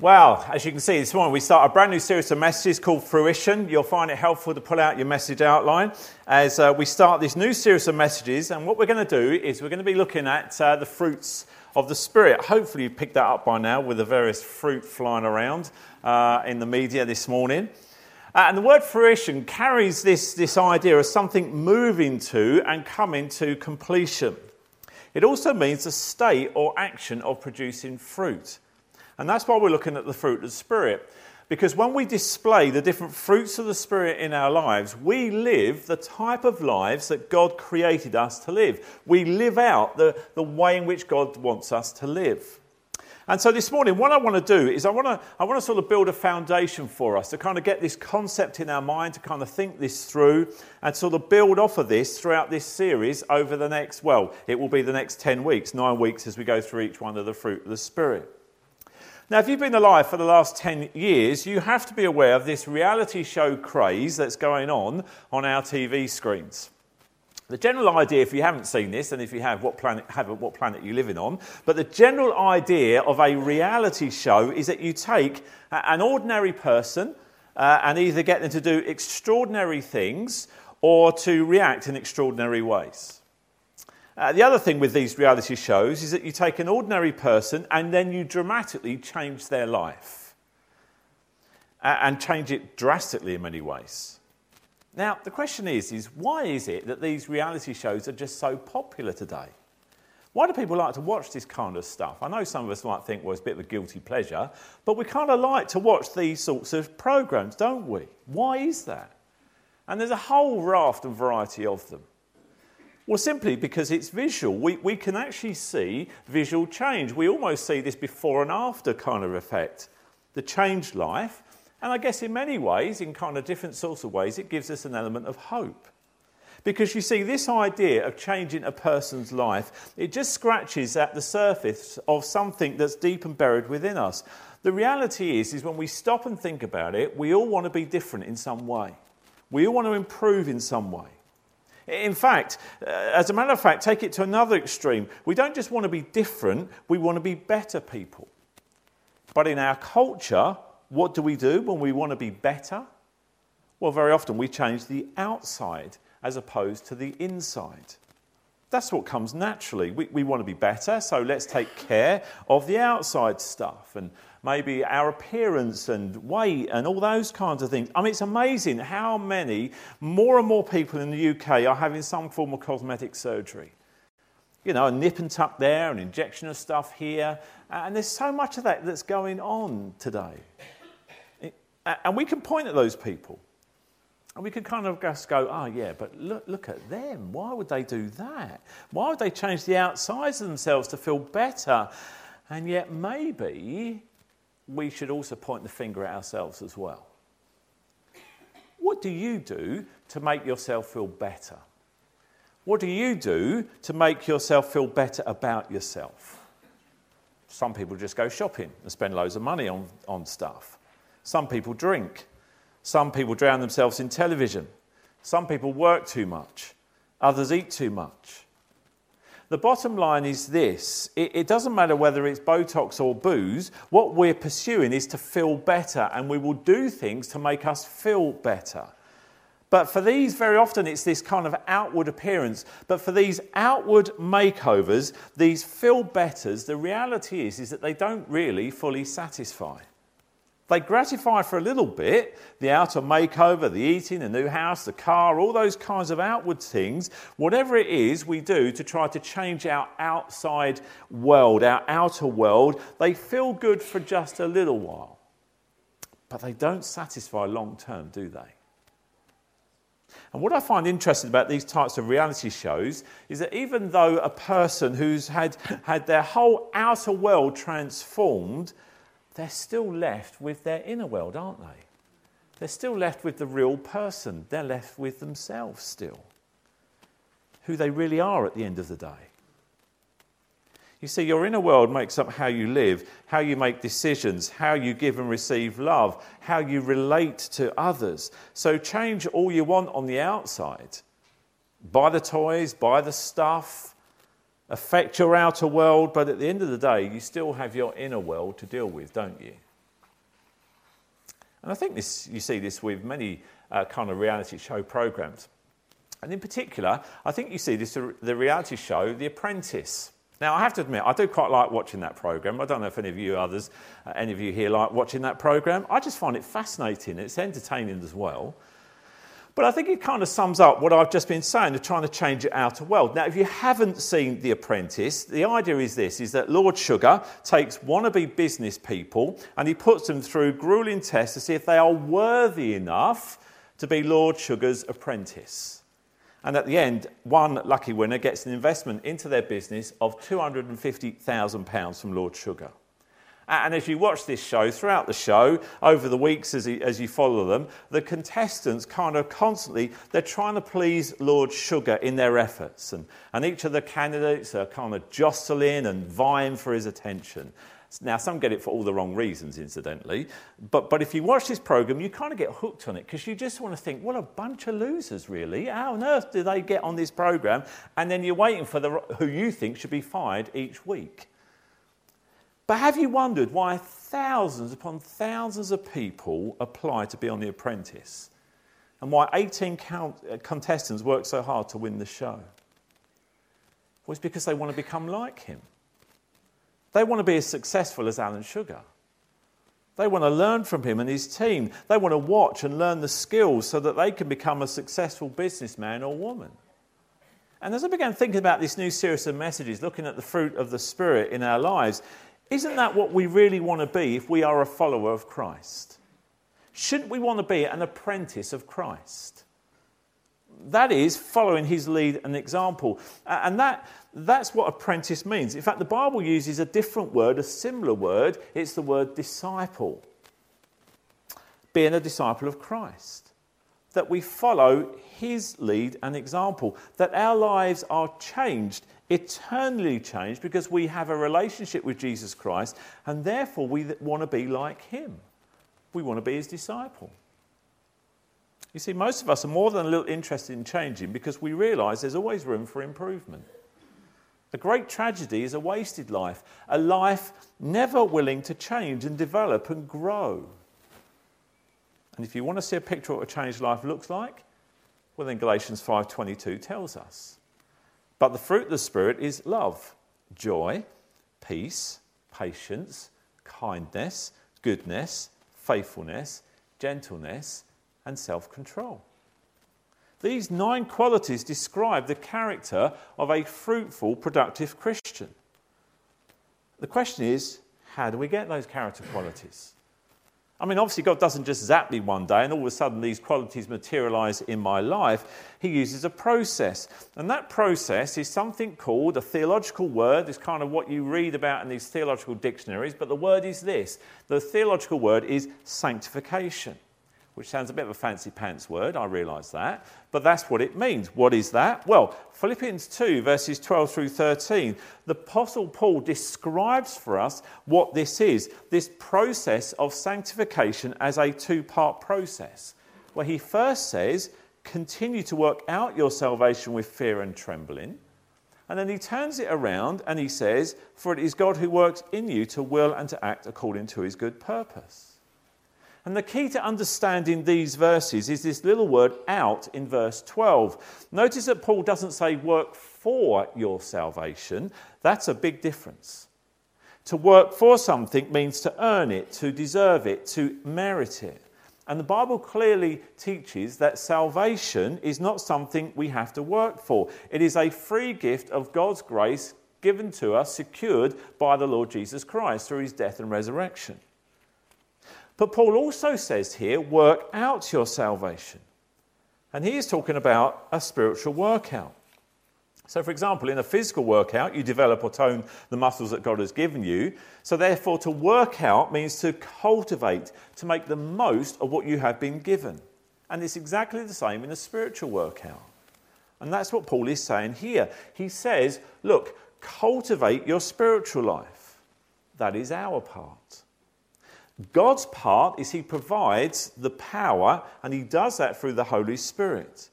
Well, as you can see this morning, we start a brand new series of messages called Fruition. You'll find it helpful to pull out your message outline as uh, we start this new series of messages. And what we're going to do is we're going to be looking at uh, the fruits of the Spirit. Hopefully, you've picked that up by now with the various fruit flying around uh, in the media this morning. Uh, and the word fruition carries this, this idea of something moving to and coming to completion. It also means a state or action of producing fruit. And that's why we're looking at the fruit of the Spirit. Because when we display the different fruits of the Spirit in our lives, we live the type of lives that God created us to live. We live out the, the way in which God wants us to live. And so this morning, what I want to do is I want to, I want to sort of build a foundation for us to kind of get this concept in our mind, to kind of think this through, and sort of build off of this throughout this series over the next, well, it will be the next 10 weeks, nine weeks as we go through each one of the fruit of the Spirit. Now, if you've been alive for the last 10 years, you have to be aware of this reality show craze that's going on on our TV screens. The general idea, if you haven't seen this, and if you have, what planet, haven't, what planet are you living on? But the general idea of a reality show is that you take an ordinary person uh, and either get them to do extraordinary things or to react in extraordinary ways. Uh, the other thing with these reality shows is that you take an ordinary person and then you dramatically change their life uh, and change it drastically in many ways. Now, the question is, is why is it that these reality shows are just so popular today? Why do people like to watch this kind of stuff? I know some of us might think, well, it's a bit of a guilty pleasure, but we kind of like to watch these sorts of programs, don't we? Why is that? And there's a whole raft and variety of them. Well, simply because it's visual. We, we can actually see visual change. We almost see this before and after kind of effect. The changed life. And I guess in many ways, in kind of different sorts of ways, it gives us an element of hope. Because you see, this idea of changing a person's life, it just scratches at the surface of something that's deep and buried within us. The reality is, is when we stop and think about it, we all want to be different in some way. We all want to improve in some way. In fact, uh, as a matter of fact, take it to another extreme. We don't just want to be different, we want to be better people. But in our culture, what do we do when we want to be better? Well, very often we change the outside as opposed to the inside. That's what comes naturally. We, we want to be better, so let's take care of the outside stuff. And maybe our appearance and weight and all those kinds of things. I mean, it's amazing how many more and more people in the UK are having some form of cosmetic surgery. You know, a nip and tuck there, an injection of stuff here, and there's so much of that that's going on today. And we can point at those people. And we could kind of just go, oh, yeah, but look, look at them. Why would they do that? Why would they change the outsides of themselves to feel better? And yet, maybe we should also point the finger at ourselves as well. What do you do to make yourself feel better? What do you do to make yourself feel better about yourself? Some people just go shopping and spend loads of money on, on stuff. Some people drink. Some people drown themselves in television. Some people work too much. Others eat too much. The bottom line is this it, it, doesn't matter whether it's Botox or booze, what we're pursuing is to feel better, and we will do things to make us feel better. But for these, very often it's this kind of outward appearance. But for these outward makeovers, these feel betters, the reality is, is that they don't really fully satisfy. They gratify for a little bit the outer makeover, the eating, the new house, the car, all those kinds of outward things. Whatever it is we do to try to change our outside world, our outer world, they feel good for just a little while. But they don't satisfy long term, do they? And what I find interesting about these types of reality shows is that even though a person who's had, had their whole outer world transformed, they're still left with their inner world, aren't they? They're still left with the real person. They're left with themselves still, who they really are at the end of the day. You see, your inner world makes up how you live, how you make decisions, how you give and receive love, how you relate to others. So change all you want on the outside. Buy the toys, buy the stuff, affect your outer world, but at the end of the day, you still have your inner world to deal with, don't you? And I think this, you see this with many uh, kind of reality show programs. And in particular, I think you see this the reality show The Apprentice. Now, I have to admit, I do quite like watching that program. I don't know if any of you others, uh, any of you here, like watching that program. I just find it fascinating. It's entertaining as well. But I think it kind of sums up what I've just been saying, of trying to change it outer world. Now, if you haven't seen The Apprentice, the idea is this, is that Lord Sugar takes wannabe business people and he puts them through grueling tests to see if they are worthy enough to be Lord Sugar's apprentice. And at the end, one lucky winner gets an investment into their business of £250,000 from Lord Sugar. And as you watch this show, throughout the show, over the weeks as, as you follow them, the contestants kind of constantly, they're trying to please Lord Sugar in their efforts. And, and each of the candidates are kind of jostling and vying for his attention. Now, some get it for all the wrong reasons, incidentally. But, but if you watch this program, you kind of get hooked on it because you just want to think, what a bunch of losers, really. How on earth do they get on this program? And then you're waiting for the, who you think should be fired each week. But have you wondered why thousands upon thousands of people apply to be on The Apprentice? And why 18 count, uh, contestants work so hard to win the show? Well, it's because they want to become like him. They want to be as successful as Alan Sugar. They want to learn from him and his team. They want to watch and learn the skills so that they can become a successful businessman or woman. And as I began thinking about this new series of messages, looking at the fruit of the Spirit in our lives, isn't that what we really want to be if we are a follower of Christ? Shouldn't we want to be an apprentice of Christ? That is, following his lead and example. And that, that's what apprentice means. In fact, the Bible uses a different word, a similar word. It's the word disciple. Being a disciple of Christ. That we follow his lead and example. That our lives are changed eternally changed because we have a relationship with Jesus Christ and therefore we want to be like him. We want to be his disciple. You see, most of us are more than a little interested in changing because we realize there's always room for improvement. A great tragedy is a wasted life, a life never willing to change and develop and grow. And if you want to see a picture of what a changed life looks like, well then Galatians 5:22 tells us. But the fruit of the Spirit is love, joy, peace, patience, kindness, goodness, faithfulness, gentleness, and self control. These nine qualities describe the character of a fruitful, productive Christian. The question is how do we get those character qualities? I mean, obviously, God doesn't just zap me one day and all of a sudden these qualities materialize in my life. He uses a process. And that process is something called a theological word. It's kind of what you read about in these theological dictionaries, but the word is this the theological word is sanctification which sounds a bit of a fancy pants word, I realise that, but that's what it means. What is that? Well, Philippians 2, verses 12 through 13, the Apostle Paul describes for us what this is this process of sanctification as a two part process, where he first says, Continue to work out your salvation with fear and trembling. And then he turns it around and he says, For it is God who works in you to will and to act according to his good purpose. And the key to understanding these verses is this little word out in verse 12. Notice that Paul doesn't say work for your salvation, that's a big difference. To work for something means to earn it, to deserve it, to merit it. And the Bible clearly teaches that salvation is not something we have to work for. It is a free gift of God's grace given to us, secured by the Lord Jesus Christ through his death and resurrection. But Paul also says here, work out your salvation. And he is talking about a spiritual workout. So, for example, in a physical workout, you develop or tone the muscles that God has given you. So, therefore, to work out means to cultivate, to make the most of what you have been given. And it's exactly the same in a spiritual workout. And that's what Paul is saying here. He says, look, cultivate your spiritual life. That is our part. God's part is He provides the power, and He does that through the Holy Spirit.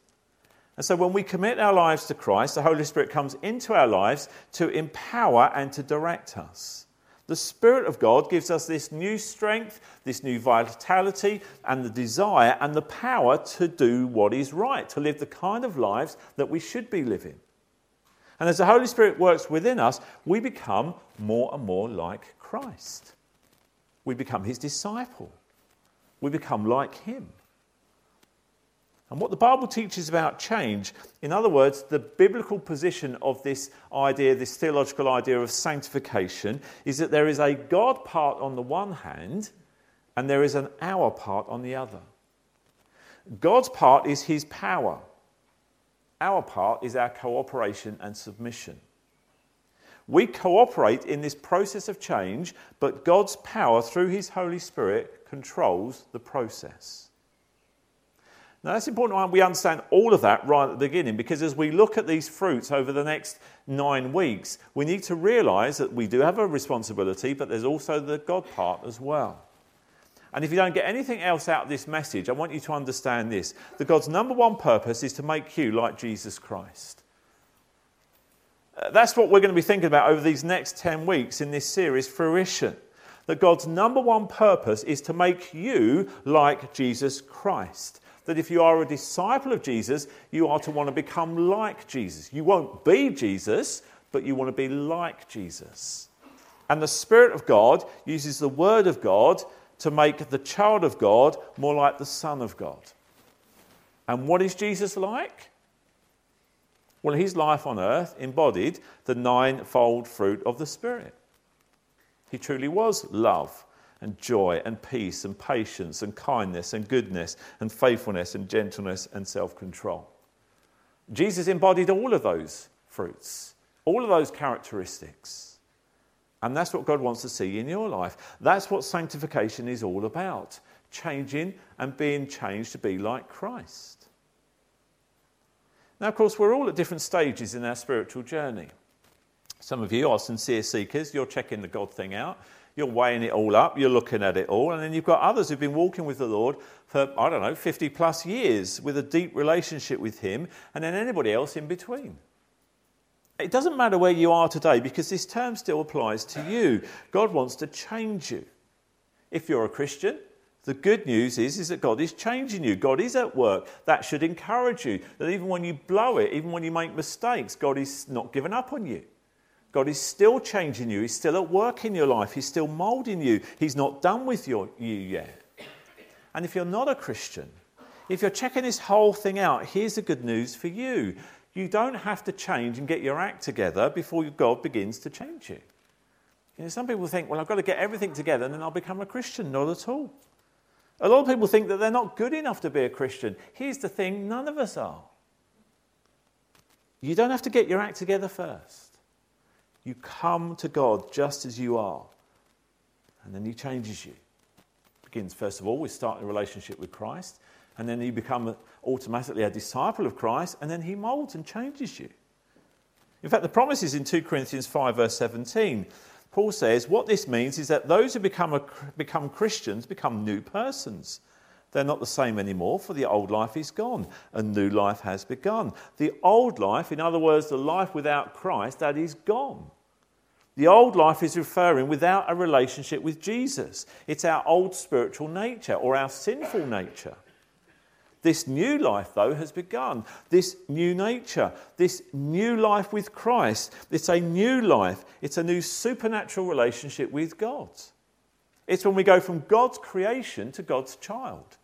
And so when we commit our lives to Christ, the Holy Spirit comes into our lives to empower and to direct us. The Spirit of God gives us this new strength, this new vitality, and the desire and the power to do what is right, to live the kind of lives that we should be living. And as the Holy Spirit works within us, we become more and more like Christ. We become his disciple. We become like him. And what the Bible teaches about change, in other words, the biblical position of this idea, this theological idea of sanctification, is that there is a God part on the one hand and there is an our part on the other. God's part is his power, our part is our cooperation and submission. We cooperate in this process of change, but God's power through his Holy Spirit controls the process. Now, that's important we understand all of that right at the beginning because as we look at these fruits over the next nine weeks, we need to realize that we do have a responsibility, but there's also the God part as well. And if you don't get anything else out of this message, I want you to understand this that God's number one purpose is to make you like Jesus Christ. Uh, that's what we're going to be thinking about over these next 10 weeks in this series, Fruition. That God's number one purpose is to make you like Jesus Christ that if you are a disciple of Jesus, you are to want to become like Jesus. You won't be Jesus, but you want to be like Jesus. And the Spirit of God uses the Word of God to make the child of God more like the Son of God. And what is Jesus like? Well, his life on earth embodied the ninefold fruit of the Spirit. He truly was love, and joy and peace and patience and kindness and goodness and faithfulness and gentleness and self control. Jesus embodied all of those fruits, all of those characteristics. And that's what God wants to see in your life. That's what sanctification is all about changing and being changed to be like Christ. Now, of course, we're all at different stages in our spiritual journey. Some of you are sincere seekers, you're checking the God thing out. You're weighing it all up, you're looking at it all, and then you've got others who've been walking with the Lord for, I don't know, 50 plus years with a deep relationship with Him, and then anybody else in between. It doesn't matter where you are today because this term still applies to you. God wants to change you. If you're a Christian, the good news is, is that God is changing you. God is at work. That should encourage you. That even when you blow it, even when you make mistakes, God is not giving up on you. God is still changing you. He's still at work in your life. He's still molding you. He's not done with your, you yet. And if you're not a Christian, if you're checking this whole thing out, here's the good news for you. You don't have to change and get your act together before God begins to change you. You know, some people think, well, I've got to get everything together and then I'll become a Christian. Not at all. A lot of people think that they're not good enough to be a Christian. Here's the thing none of us are. You don't have to get your act together first. You come to God just as you are, and then He changes you. Begins, first of all, with starting a relationship with Christ, and then you become automatically a disciple of Christ, and then He molds and changes you. In fact, the promise is in 2 Corinthians 5, verse 17. Paul says, What this means is that those who become, a, become Christians become new persons. They're not the same anymore, for the old life is gone and new life has begun. The old life, in other words, the life without Christ, that is gone. The old life is referring without a relationship with Jesus. It's our old spiritual nature or our sinful nature. This new life, though, has begun. This new nature, this new life with Christ, it's a new life. It's a new supernatural relationship with God. It's when we go from God's creation to God's child.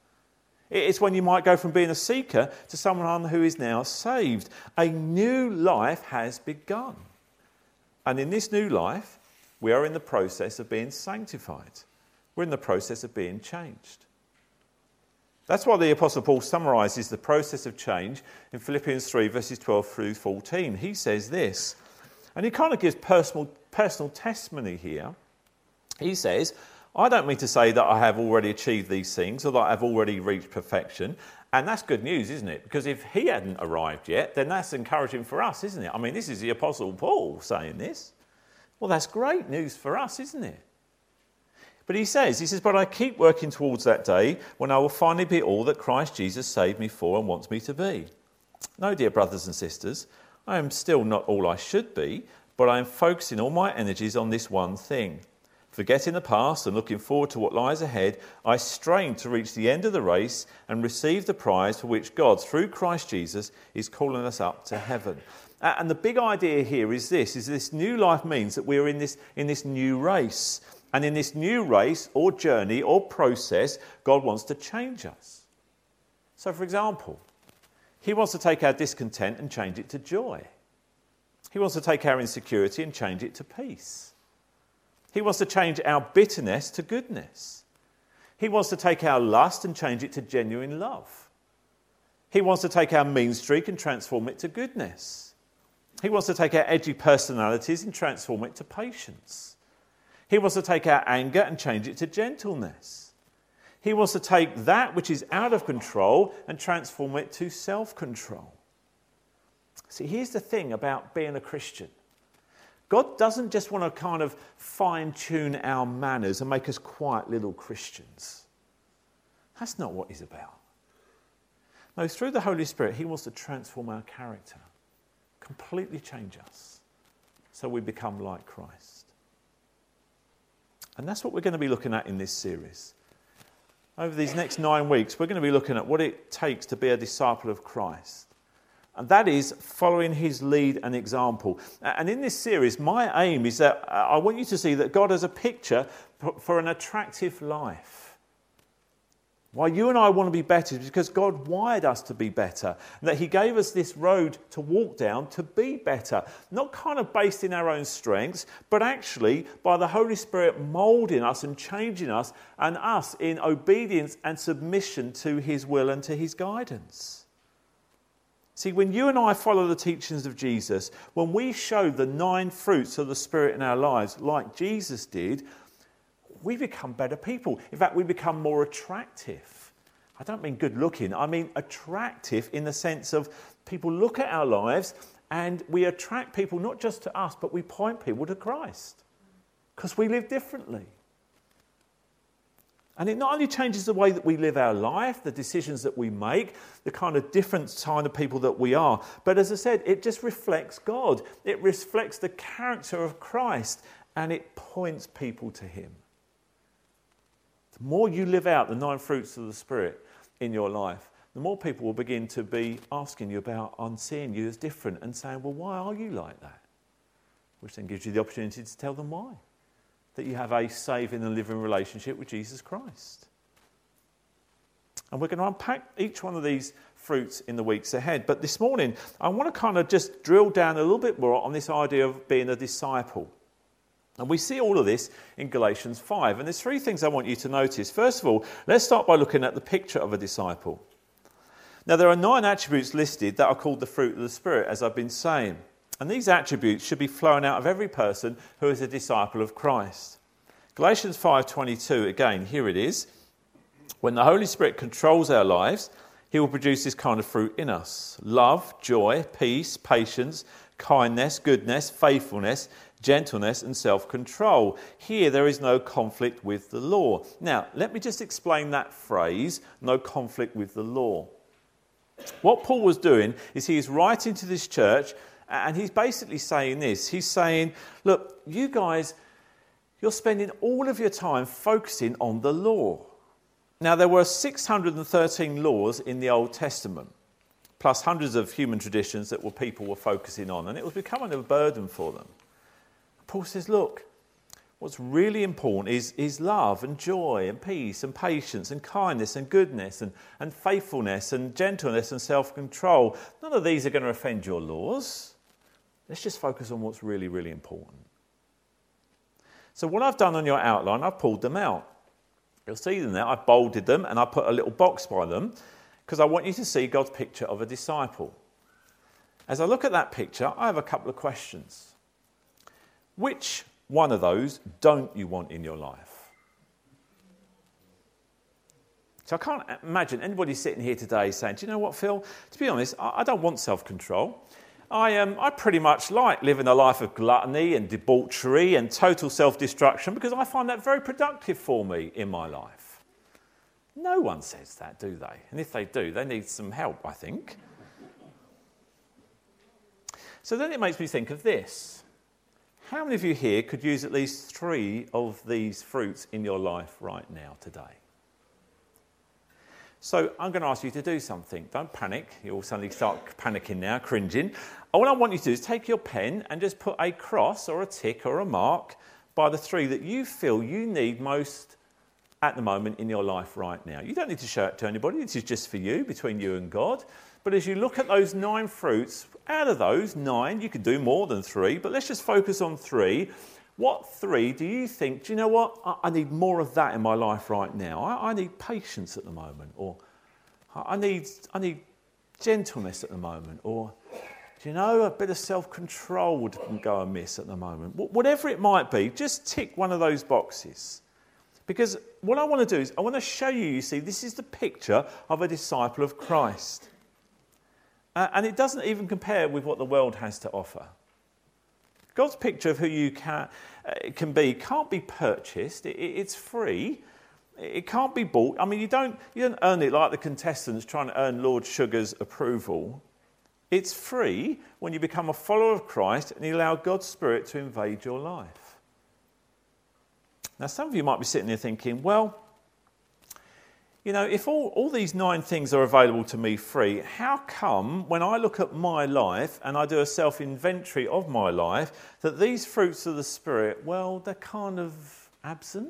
It's when you might go from being a seeker to someone who is now saved. A new life has begun. And in this new life, we are in the process of being sanctified. We're in the process of being changed. That's why the Apostle Paul summarizes the process of change in Philippians 3, verses 12 through 14. He says this, and he kind of gives personal, personal testimony here. He says, I don't mean to say that I have already achieved these things or that I've already reached perfection. And that's good news, isn't it? Because if he hadn't arrived yet, then that's encouraging for us, isn't it? I mean, this is the Apostle Paul saying this. Well, that's great news for us, isn't it? But he says, he says, but I keep working towards that day when I will finally be all that Christ Jesus saved me for and wants me to be. No, dear brothers and sisters, I am still not all I should be, but I am focusing all my energies on this one thing Forgetting the past and looking forward to what lies ahead, I strain to reach the end of the race and receive the prize for which God, through Christ Jesus, is calling us up to heaven. And the big idea here is this is this new life means that we're in this, in this new race. And in this new race or journey or process, God wants to change us. So, for example, He wants to take our discontent and change it to joy. He wants to take our insecurity and change it to peace. He wants to change our bitterness to goodness. He wants to take our lust and change it to genuine love. He wants to take our mean streak and transform it to goodness. He wants to take our edgy personalities and transform it to patience. He wants to take our anger and change it to gentleness. He wants to take that which is out of control and transform it to self control. See, here's the thing about being a Christian God doesn't just want to kind of fine tune our manners and make us quiet little Christians. That's not what He's about. No, through the Holy Spirit, He wants to transform our character, completely change us, so we become like Christ. And that's what we're going to be looking at in this series. Over these next nine weeks, we're going to be looking at what it takes to be a disciple of Christ. And that is following his lead and example. And in this series, my aim is that uh, I want you to see that God has a picture for an attractive life. Why you and I want to be better is because God wired us to be better. And that He gave us this road to walk down to be better. Not kind of based in our own strengths, but actually by the Holy Spirit molding us and changing us and us in obedience and submission to His will and to His guidance. See, when you and I follow the teachings of Jesus, when we show the nine fruits of the Spirit in our lives, like Jesus did, we become better people. In fact, we become more attractive. I don't mean good looking, I mean attractive in the sense of people look at our lives and we attract people not just to us, but we point people to Christ because we live differently. And it not only changes the way that we live our life, the decisions that we make, the kind of different kind of people that we are, but as I said, it just reflects God. It reflects the character of Christ and it points people to Him. The more you live out the nine fruits of the Spirit in your life, the more people will begin to be asking you about, on seeing you as different and saying, well, why are you like that? Which then gives you the opportunity to tell them why that you have a saving and living relationship with Jesus Christ. And we're going to unpack each one of these fruits in the weeks ahead. But this morning, I want to kind of just drill down a little bit more on this idea of being a disciple. And we see all of this in Galatians 5. And there's three things I want you to notice. First of all, let's start by looking at the picture of a disciple. Now, there are nine attributes listed that are called the fruit of the Spirit, as I've been saying. And these attributes should be flowing out of every person who is a disciple of Christ. Galatians 5:22 again, here it is. When the Holy Spirit controls our lives, he will produce this kind of fruit in us: love, joy, peace, patience, kindness, goodness, faithfulness, gentleness and self-control. Here there is no conflict with the law. Now, let me just explain that phrase, no conflict with the law. What Paul was doing is he is writing to this church and he's basically saying this he's saying, Look, you guys, you're spending all of your time focusing on the law. Now, there were 613 laws in the Old Testament, plus hundreds of human traditions that were people were focusing on, and it was becoming a burden for them. Paul says, Look, what's really important is, is love and joy and peace and patience and kindness and goodness and, and faithfulness and gentleness and self control. None of these are going to offend your laws. Let's just focus on what's really, really important. So, what I've done on your outline, I've pulled them out. You'll see them there. I've bolded them and I put a little box by them because I want you to see God's picture of a disciple. As I look at that picture, I have a couple of questions. Which one of those don't you want in your life? So I can't imagine anybody sitting here today saying, Do you know what, Phil? To be honest, I don't want self control. I, um, I pretty much like living a life of gluttony and debauchery and total self destruction because I find that very productive for me in my life. No one says that, do they? And if they do, they need some help, I think. So then it makes me think of this How many of you here could use at least three of these fruits in your life right now, today? So I'm going to ask you to do something. Don't panic. You'll suddenly start panicking now, cringing. All I want you to do is take your pen and just put a cross or a tick or a mark by the three that you feel you need most at the moment in your life right now. You don't need to show it to anybody. This is just for you, between you and God. But as you look at those nine fruits, out of those nine, you could do more than three, but let's just focus on three. What three do you think, do you know what? I, need more of that in my life right now. I, I need patience at the moment, or I need, I need gentleness at the moment, or do you know, a bit of self control would go amiss at the moment. Whatever it might be, just tick one of those boxes. Because what I want to do is, I want to show you, you see, this is the picture of a disciple of Christ. Uh, and it doesn't even compare with what the world has to offer. God's picture of who you can, uh, can be can't be purchased, it, it's free. It can't be bought. I mean, you don't, you don't earn it like the contestants trying to earn Lord Sugar's approval. It's free when you become a follower of Christ and you allow God's Spirit to invade your life. Now, some of you might be sitting there thinking, well, you know, if all, all these nine things are available to me free, how come when I look at my life and I do a self inventory of my life, that these fruits of the Spirit, well, they're kind of absent?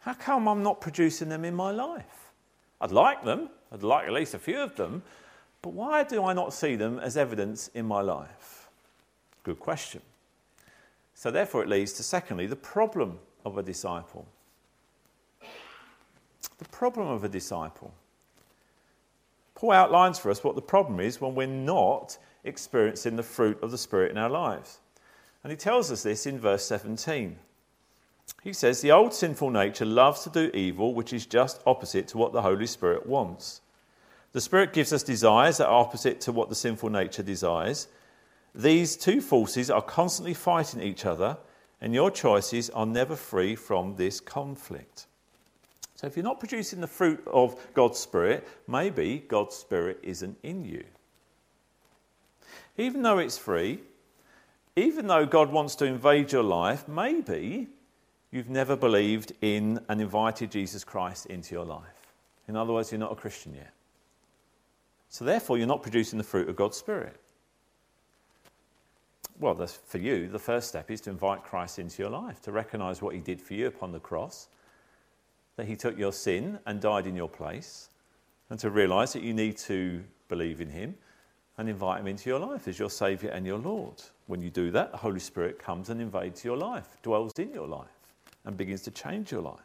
How come I'm not producing them in my life? I'd like them, I'd like at least a few of them, but why do I not see them as evidence in my life? Good question. So, therefore, it leads to, secondly, the problem of a disciple the problem of a disciple. Paul outlines for us what the problem is when we're not experiencing the fruit of the Spirit in our lives. And he tells us this in verse 17. He says, The old sinful nature loves to do evil, which is just opposite to what the Holy Spirit wants. The Spirit gives us desires that are opposite to what the sinful nature desires. These two forces are constantly fighting each other, and your choices are never free from this conflict. So if you're not producing the fruit of God's Spirit, maybe God's Spirit isn't in you. Even though it's free, even though God wants to invade your life, maybe you've never believed in and invited Jesus Christ into your life. In other words, you're not a Christian yet. So therefore, you're not producing the fruit of God's Spirit. Well, for you, the first step is to invite Christ into your life, to recognize what he did for you upon the cross that he took your sin and died in your place, and to realize that you need to believe in him and invite him into your life as your Saviour and your Lord. When you do that, the Holy Spirit comes and invades your life, dwells in your life, and begins to change your life.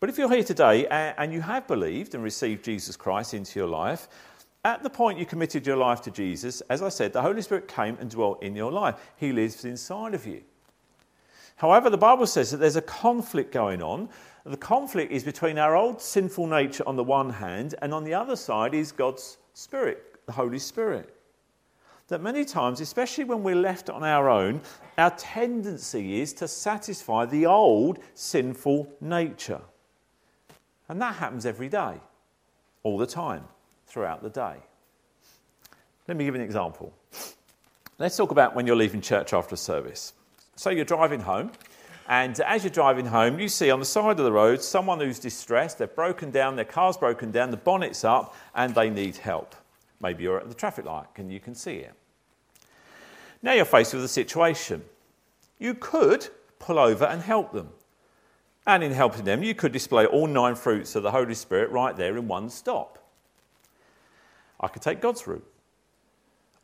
But if you're here today and you have believed and received Jesus Christ into your life, at the point you committed your life to Jesus, as I said, the Holy Spirit came and dwelt in your life. He lives inside of you. However, the Bible says that there's a conflict going on. The conflict is between our old sinful nature on the one hand, and on the other side is God's Spirit, the Holy Spirit. That many times, especially when we're left on our own, our tendency is to satisfy the old sinful nature. And that happens every day, all the time, throughout the day. Let me give you an example. Let's talk about when you're leaving church after a service. So you're driving home, and as you're driving home, you see on the side of the road someone who's distressed. They're broken down, their car's broken down, the bonnet's up, and they need help. Maybe you're at the traffic light and you can see it. Now you're faced with a situation. You could pull over and help them. And in helping them, you could display all nine fruits of the Holy Spirit right there in one stop. I could take God's route.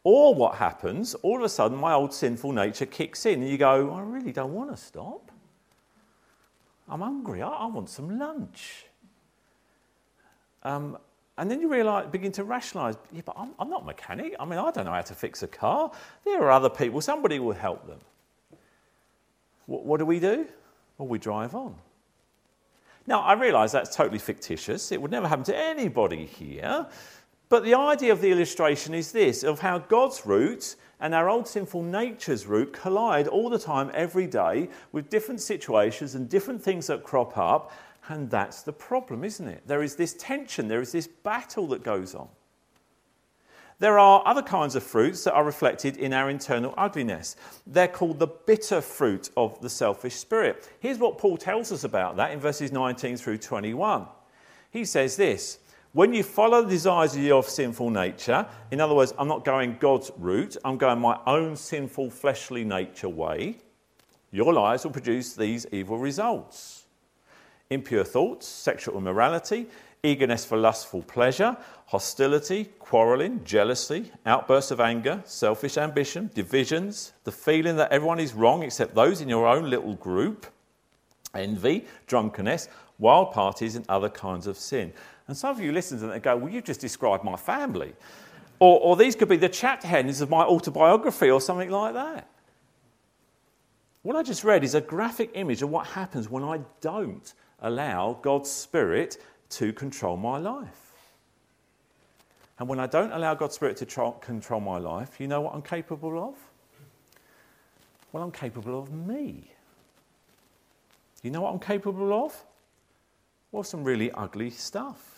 Or what happens, all of a sudden, my old sinful nature kicks in, and you go, I really don't want to stop. I'm hungry. I, I want some lunch. Um, and then you realize, begin to rationalize, yeah, but I'm, I'm not a mechanic. I mean, I don't know how to fix a car. There are other people. Somebody will help them. What, what do we do? Well, we drive on. Now, I realize that's totally fictitious. It would never happen to anybody here. But the idea of the illustration is this of how God's route and our old sinful nature's route collide all the time, every day, with different situations and different things that crop up. And that's the problem, isn't it? There is this tension, there is this battle that goes on. There are other kinds of fruits that are reflected in our internal ugliness. They're called the bitter fruit of the selfish spirit. Here's what Paul tells us about that in verses 19 through 21. He says this When you follow the desires of your sinful nature, in other words, I'm not going God's route, I'm going my own sinful fleshly nature way, your lives will produce these evil results impure thoughts, sexual immorality, eagerness for lustful pleasure, hostility, quarreling, jealousy, outbursts of anger, selfish ambition, divisions, the feeling that everyone is wrong except those in your own little group, envy, drunkenness, wild parties, and other kinds of sin. And some of you listen to that and go, Well, you've just described my family. Or, or these could be the chapter headings of my autobiography or something like that. What I just read is a graphic image of what happens when I don't allow God's Spirit to control my life. And when I don't allow God's Spirit to tro- control my life, you know what I'm capable of? Well, I'm capable of me. You know what I'm capable of? Well, some really ugly stuff.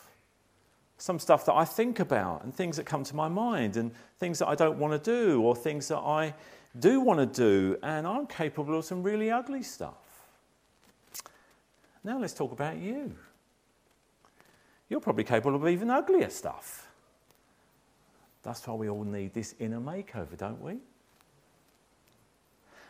Some stuff that I think about and things that come to my mind and things that I don't want to do or things that I do want to do. And I'm capable of some really ugly stuff. Now let's talk about you you're probably capable of even uglier stuff. That's why we all need this inner makeover, don't we?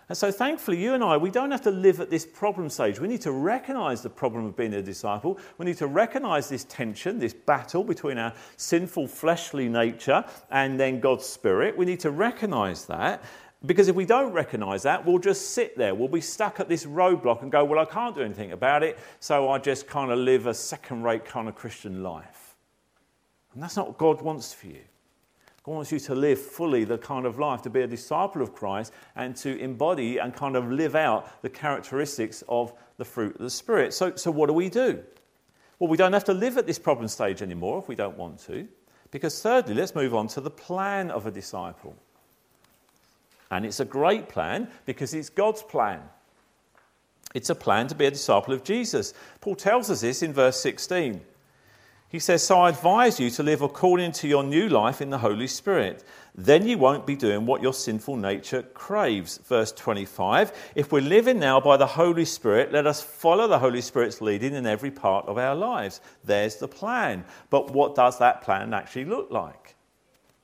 And so, thankfully, you and I, we don't have to live at this problem stage. We need to recognize the problem of being a disciple. We need to recognize this tension, this battle between our sinful fleshly nature and then God's Spirit. We need to recognize that because if we don't recognize that, we'll just sit there. We'll be stuck at this roadblock and go, Well, I can't do anything about it, so I just kind of live a second rate kind of Christian life. And that's not what God wants for you. Wants you to live fully the kind of life, to be a disciple of Christ, and to embody and kind of live out the characteristics of the fruit of the Spirit. So, so what do we do? Well, we don't have to live at this problem stage anymore if we don't want to. Because, thirdly, let's move on to the plan of a disciple. And it's a great plan because it's God's plan. It's a plan to be a disciple of Jesus. Paul tells us this in verse 16. He says, So I advise you to live according to your new life in the Holy Spirit. Then you won't be doing what your sinful nature craves. Verse 25 If we're living now by the Holy Spirit, let us follow the Holy Spirit's leading in every part of our lives. There's the plan. But what does that plan actually look like?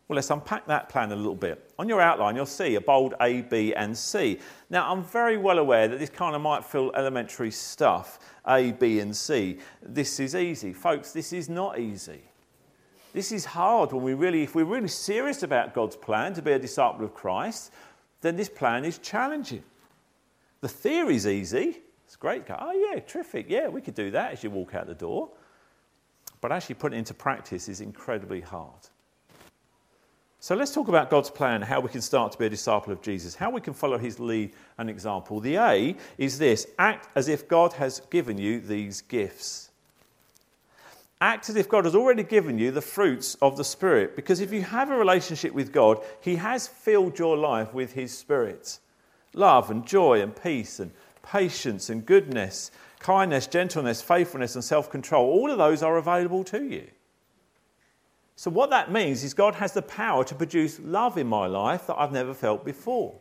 Well, let's unpack that plan a little bit. On your outline, you'll see a bold A, B, and C. Now, I'm very well aware that this kind of might feel elementary stuff A, B, and C. This is easy. Folks, this is not easy. This is hard when we really, if we're really serious about God's plan to be a disciple of Christ, then this plan is challenging. The theory's easy. It's great. Oh, yeah, terrific. Yeah, we could do that as you walk out the door. But actually putting it into practice is incredibly hard. So let's talk about God's plan, how we can start to be a disciple of Jesus, how we can follow his lead and example. The A is this act as if God has given you these gifts. Act as if God has already given you the fruits of the Spirit. Because if you have a relationship with God, He has filled your life with His Spirit love and joy and peace and patience and goodness, kindness, gentleness, faithfulness, and self control. All of those are available to you. So, what that means is God has the power to produce love in my life that I've never felt before.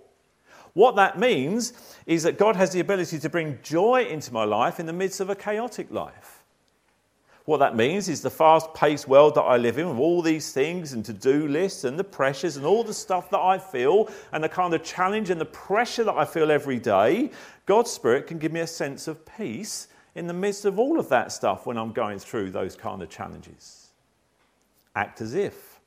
What that means is that God has the ability to bring joy into my life in the midst of a chaotic life. What that means is the fast paced world that I live in, with all these things and to do lists and the pressures and all the stuff that I feel and the kind of challenge and the pressure that I feel every day, God's Spirit can give me a sense of peace in the midst of all of that stuff when I'm going through those kind of challenges act as if.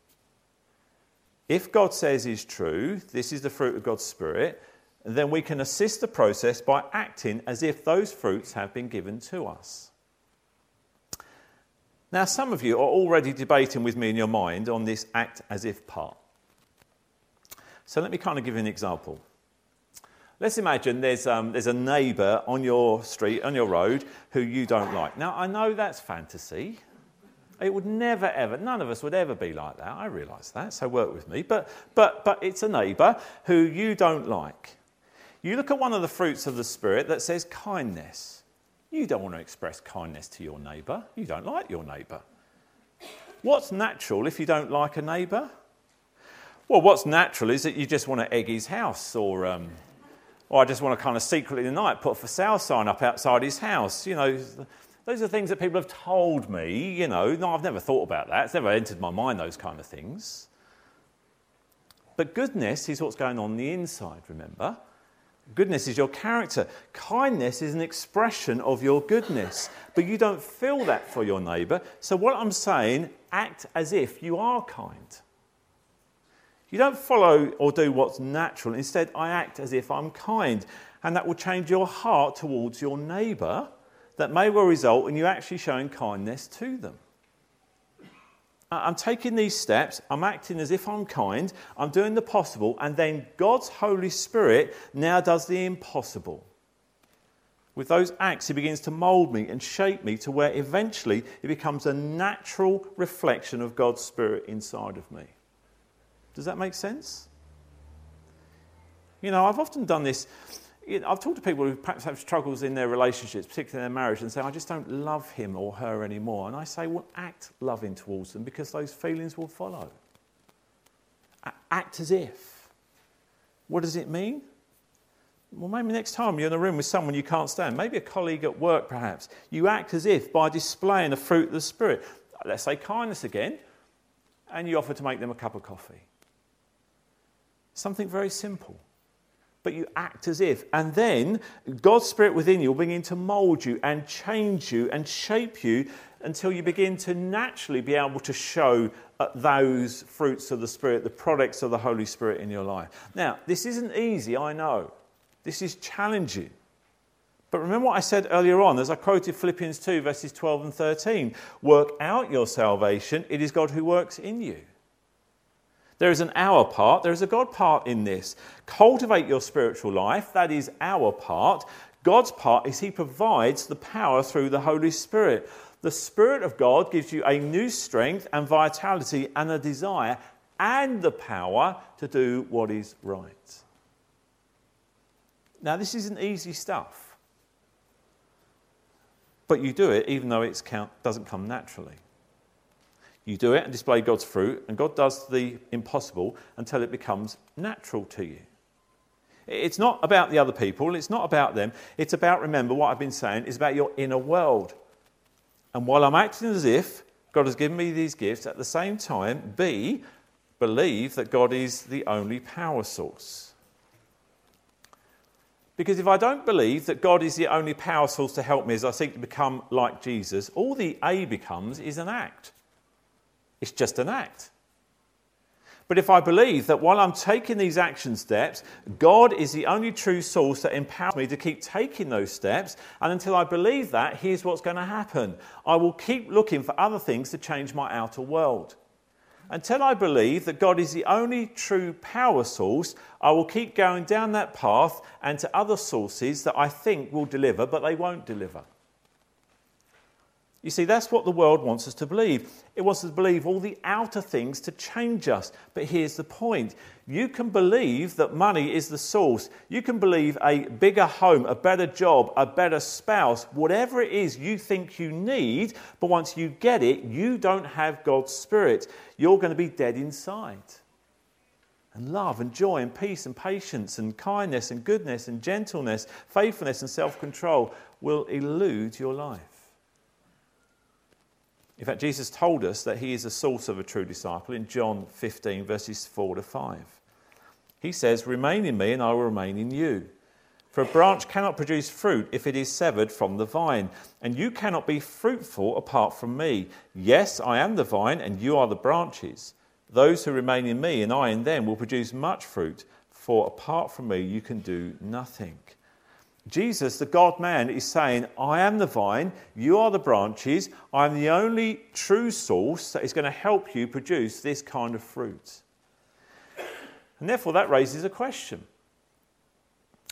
If God says is true, this is the fruit of God's Spirit, then we can assist the process by acting as if those fruits have been given to us. Now, some of you are already debating with me in your mind on this act as if part. So let me kind of give you an example. Let's imagine there's, um, there's a neighbour on your street, on your road, who you don't like. Now, I know that's fantasy. It would never, ever, none of us would ever be like that. I realise that, so work with me. But, but, but it's a neighbour who you don't like. You look at one of the fruits of the Spirit that says kindness. You don't want to express kindness to your neighbour. You don't like your neighbour. What's natural if you don't like a neighbour? Well, what's natural is that you just want to egg his house, or, um, or I just want to kind of secretly in the night put a for sale sign up outside his house. You know, those are things that people have told me. You know, no, I've never thought about that. It's never entered my mind, those kind of things. But goodness is what's going on, on the inside, remember? Goodness is your character. Kindness is an expression of your goodness, but you don't feel that for your neighbour. So, what I'm saying, act as if you are kind. You don't follow or do what's natural. Instead, I act as if I'm kind. And that will change your heart towards your neighbour. That may well result in you actually showing kindness to them. I'm taking these steps, I'm acting as if I'm kind, I'm doing the possible, and then God's Holy Spirit now does the impossible. With those acts, He begins to mold me and shape me to where eventually it becomes a natural reflection of God's Spirit inside of me. Does that make sense? You know, I've often done this you know, I've talked to people who perhaps have struggles in their relationships, particularly in their marriage, and say, I just don't love him or her anymore. And I say, well, act loving towards them because those feelings will follow. Act as if. What does it mean? Well, maybe next time you're in a room with someone you can't stand, maybe a colleague at work perhaps, you act as if by displaying the fruit of the Spirit. Let's say kindness again, and you offer to make them a cup of coffee. Something very simple but you act as if. And then God's Spirit within you will begin to mold you and change you and shape you until you begin to naturally be able to show uh, those fruits of the Spirit, the products of the Holy Spirit in your life. Now, this isn't easy, I know. This is challenging. But remember what I said earlier on, as I quoted Philippians 2, verses 12 and 13 work out your salvation, it is God who works in you. There is an our part, there is a God part in this. Cultivate your spiritual life, that is our part. God's part is He provides the power through the Holy Spirit. The Spirit of God gives you a new strength and vitality and a desire and the power to do what is right. Now, this isn't easy stuff, but you do it even though it doesn't come naturally. You do it and display God's fruit, and God does the impossible until it becomes natural to you. It's not about the other people, it's not about them. It's about, remember, what I've been saying is about your inner world. And while I'm acting as if God has given me these gifts, at the same time, B, believe that God is the only power source. Because if I don't believe that God is the only power source to help me as I seek to become like Jesus, all the A becomes is an act. It's just an act. But if I believe that while I'm taking these action steps, God is the only true source that empowers me to keep taking those steps, and until I believe that, here's what's going to happen I will keep looking for other things to change my outer world. Until I believe that God is the only true power source, I will keep going down that path and to other sources that I think will deliver, but they won't deliver. You see, that's what the world wants us to believe. It wants us to believe all the outer things to change us. But here's the point you can believe that money is the source. You can believe a bigger home, a better job, a better spouse, whatever it is you think you need. But once you get it, you don't have God's Spirit. You're going to be dead inside. And love and joy and peace and patience and kindness and goodness and gentleness, faithfulness and self control will elude your life. In fact, Jesus told us that he is the source of a true disciple in John 15, verses 4 to 5. He says, Remain in me, and I will remain in you. For a branch cannot produce fruit if it is severed from the vine, and you cannot be fruitful apart from me. Yes, I am the vine, and you are the branches. Those who remain in me and I in them will produce much fruit, for apart from me you can do nothing. Jesus, the God man, is saying, I am the vine, you are the branches, I'm the only true source that is going to help you produce this kind of fruit. And therefore, that raises a question.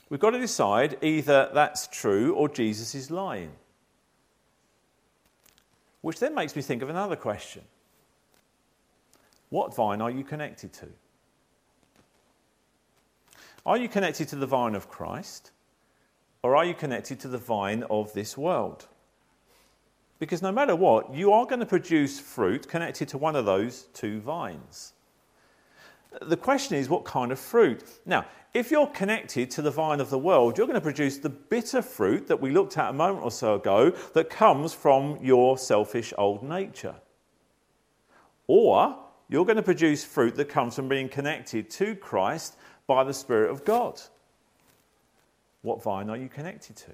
We've got to decide either that's true or Jesus is lying. Which then makes me think of another question What vine are you connected to? Are you connected to the vine of Christ? Or are you connected to the vine of this world? Because no matter what, you are going to produce fruit connected to one of those two vines. The question is, what kind of fruit? Now, if you're connected to the vine of the world, you're going to produce the bitter fruit that we looked at a moment or so ago that comes from your selfish old nature. Or you're going to produce fruit that comes from being connected to Christ by the Spirit of God. What vine are you connected to?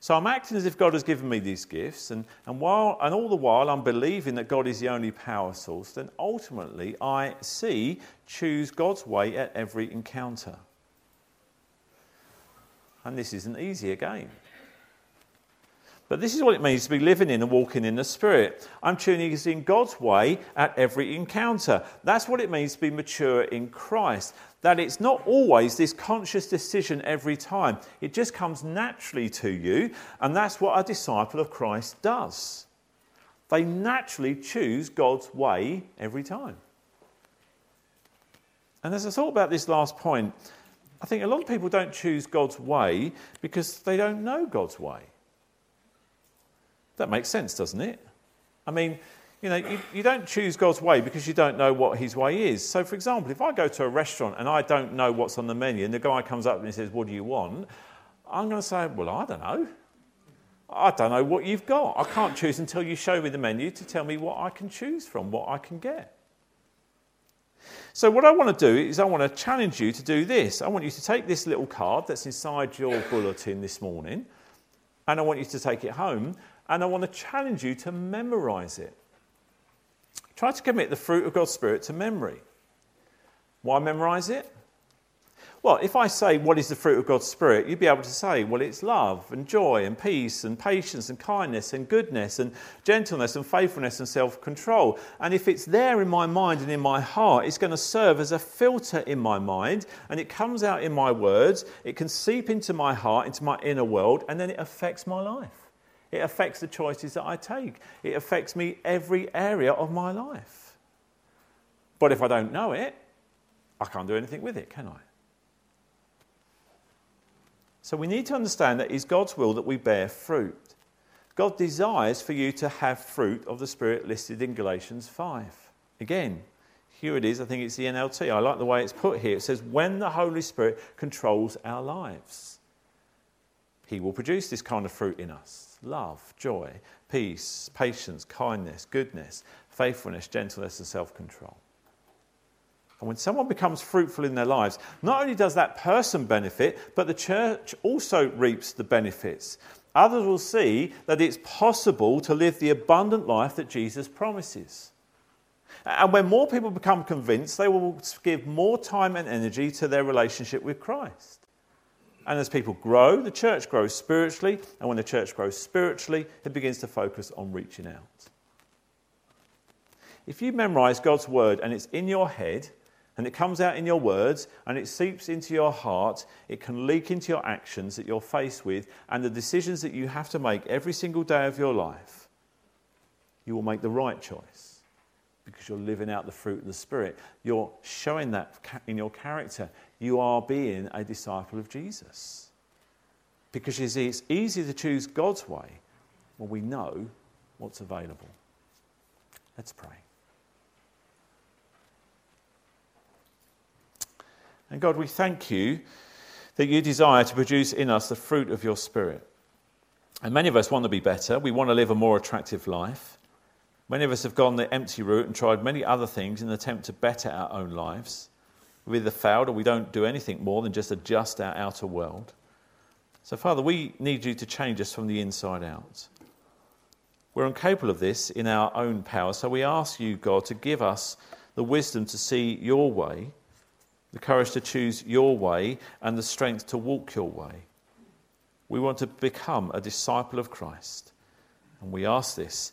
So I'm acting as if God has given me these gifts, and, and, while, and all the while I'm believing that God is the only power source, then ultimately I see, choose God's way at every encounter. And this isn't easy again. But this is what it means to be living in and walking in the Spirit. I'm tuning in God's way at every encounter. That's what it means to be mature in Christ. That it's not always this conscious decision every time, it just comes naturally to you. And that's what a disciple of Christ does. They naturally choose God's way every time. And as I thought about this last point, I think a lot of people don't choose God's way because they don't know God's way. That makes sense, doesn't it? I mean, you know, you, you, don't choose God's way because you don't know what his way is. So, for example, if I go to a restaurant and I don't know what's on the menu and the guy comes up and he says, What do you want? I'm going to say, Well, I don't know. I don't know what you've got. I can't choose until you show me the menu to tell me what I can choose from, what I can get. So, what I want to do is, I want to challenge you to do this. I want you to take this little card that's inside your bulletin this morning, and I want you to take it home and I want to challenge you to memorize it. Try to commit the fruit of God's Spirit to memory. Why memorize it? Well, if I say, What is the fruit of God's Spirit? you'd be able to say, Well, it's love and joy and peace and patience and kindness and goodness and gentleness and faithfulness and self control. And if it's there in my mind and in my heart, it's going to serve as a filter in my mind and it comes out in my words. It can seep into my heart, into my inner world, and then it affects my life. It affects the choices that I take. It affects me every area of my life. But if I don't know it, I can't do anything with it, can I? So we need to understand that it's God's will that we bear fruit. God desires for you to have fruit of the Spirit listed in Galatians 5. Again, here it is. I think it's the NLT. I like the way it's put here. It says, when the Holy Spirit controls our lives, He will produce this kind of fruit in us love, joy, peace, patience, kindness, goodness, faithfulness, gentleness, and self control. And when someone becomes fruitful in their lives, not only does that person benefit, but the church also reaps the benefits. Others will see that it's possible to live the abundant life that Jesus promises. And when more people become convinced, they will give more time and energy to their relationship with Christ. And as people grow, the church grows spiritually. And when the church grows spiritually, it begins to focus on reaching out. If you memorize God's word and it's in your head, and it comes out in your words, and it seeps into your heart, it can leak into your actions that you're faced with, and the decisions that you have to make every single day of your life, you will make the right choice because you're living out the fruit of the Spirit. You're showing that in your character. You are being a disciple of Jesus. Because see, it's easy to choose God's way when we know what's available. Let's pray. And God, we thank you that you desire to produce in us the fruit of your Spirit. And many of us want to be better. We want to live a more attractive life. Many of us have gone the empty route and tried many other things in an attempt to better our own lives. We've either failed or we don't do anything more than just adjust our outer world. So, Father, we need you to change us from the inside out. We're incapable of this in our own power, so we ask you, God, to give us the wisdom to see your way, the courage to choose your way, and the strength to walk your way. We want to become a disciple of Christ. And we ask this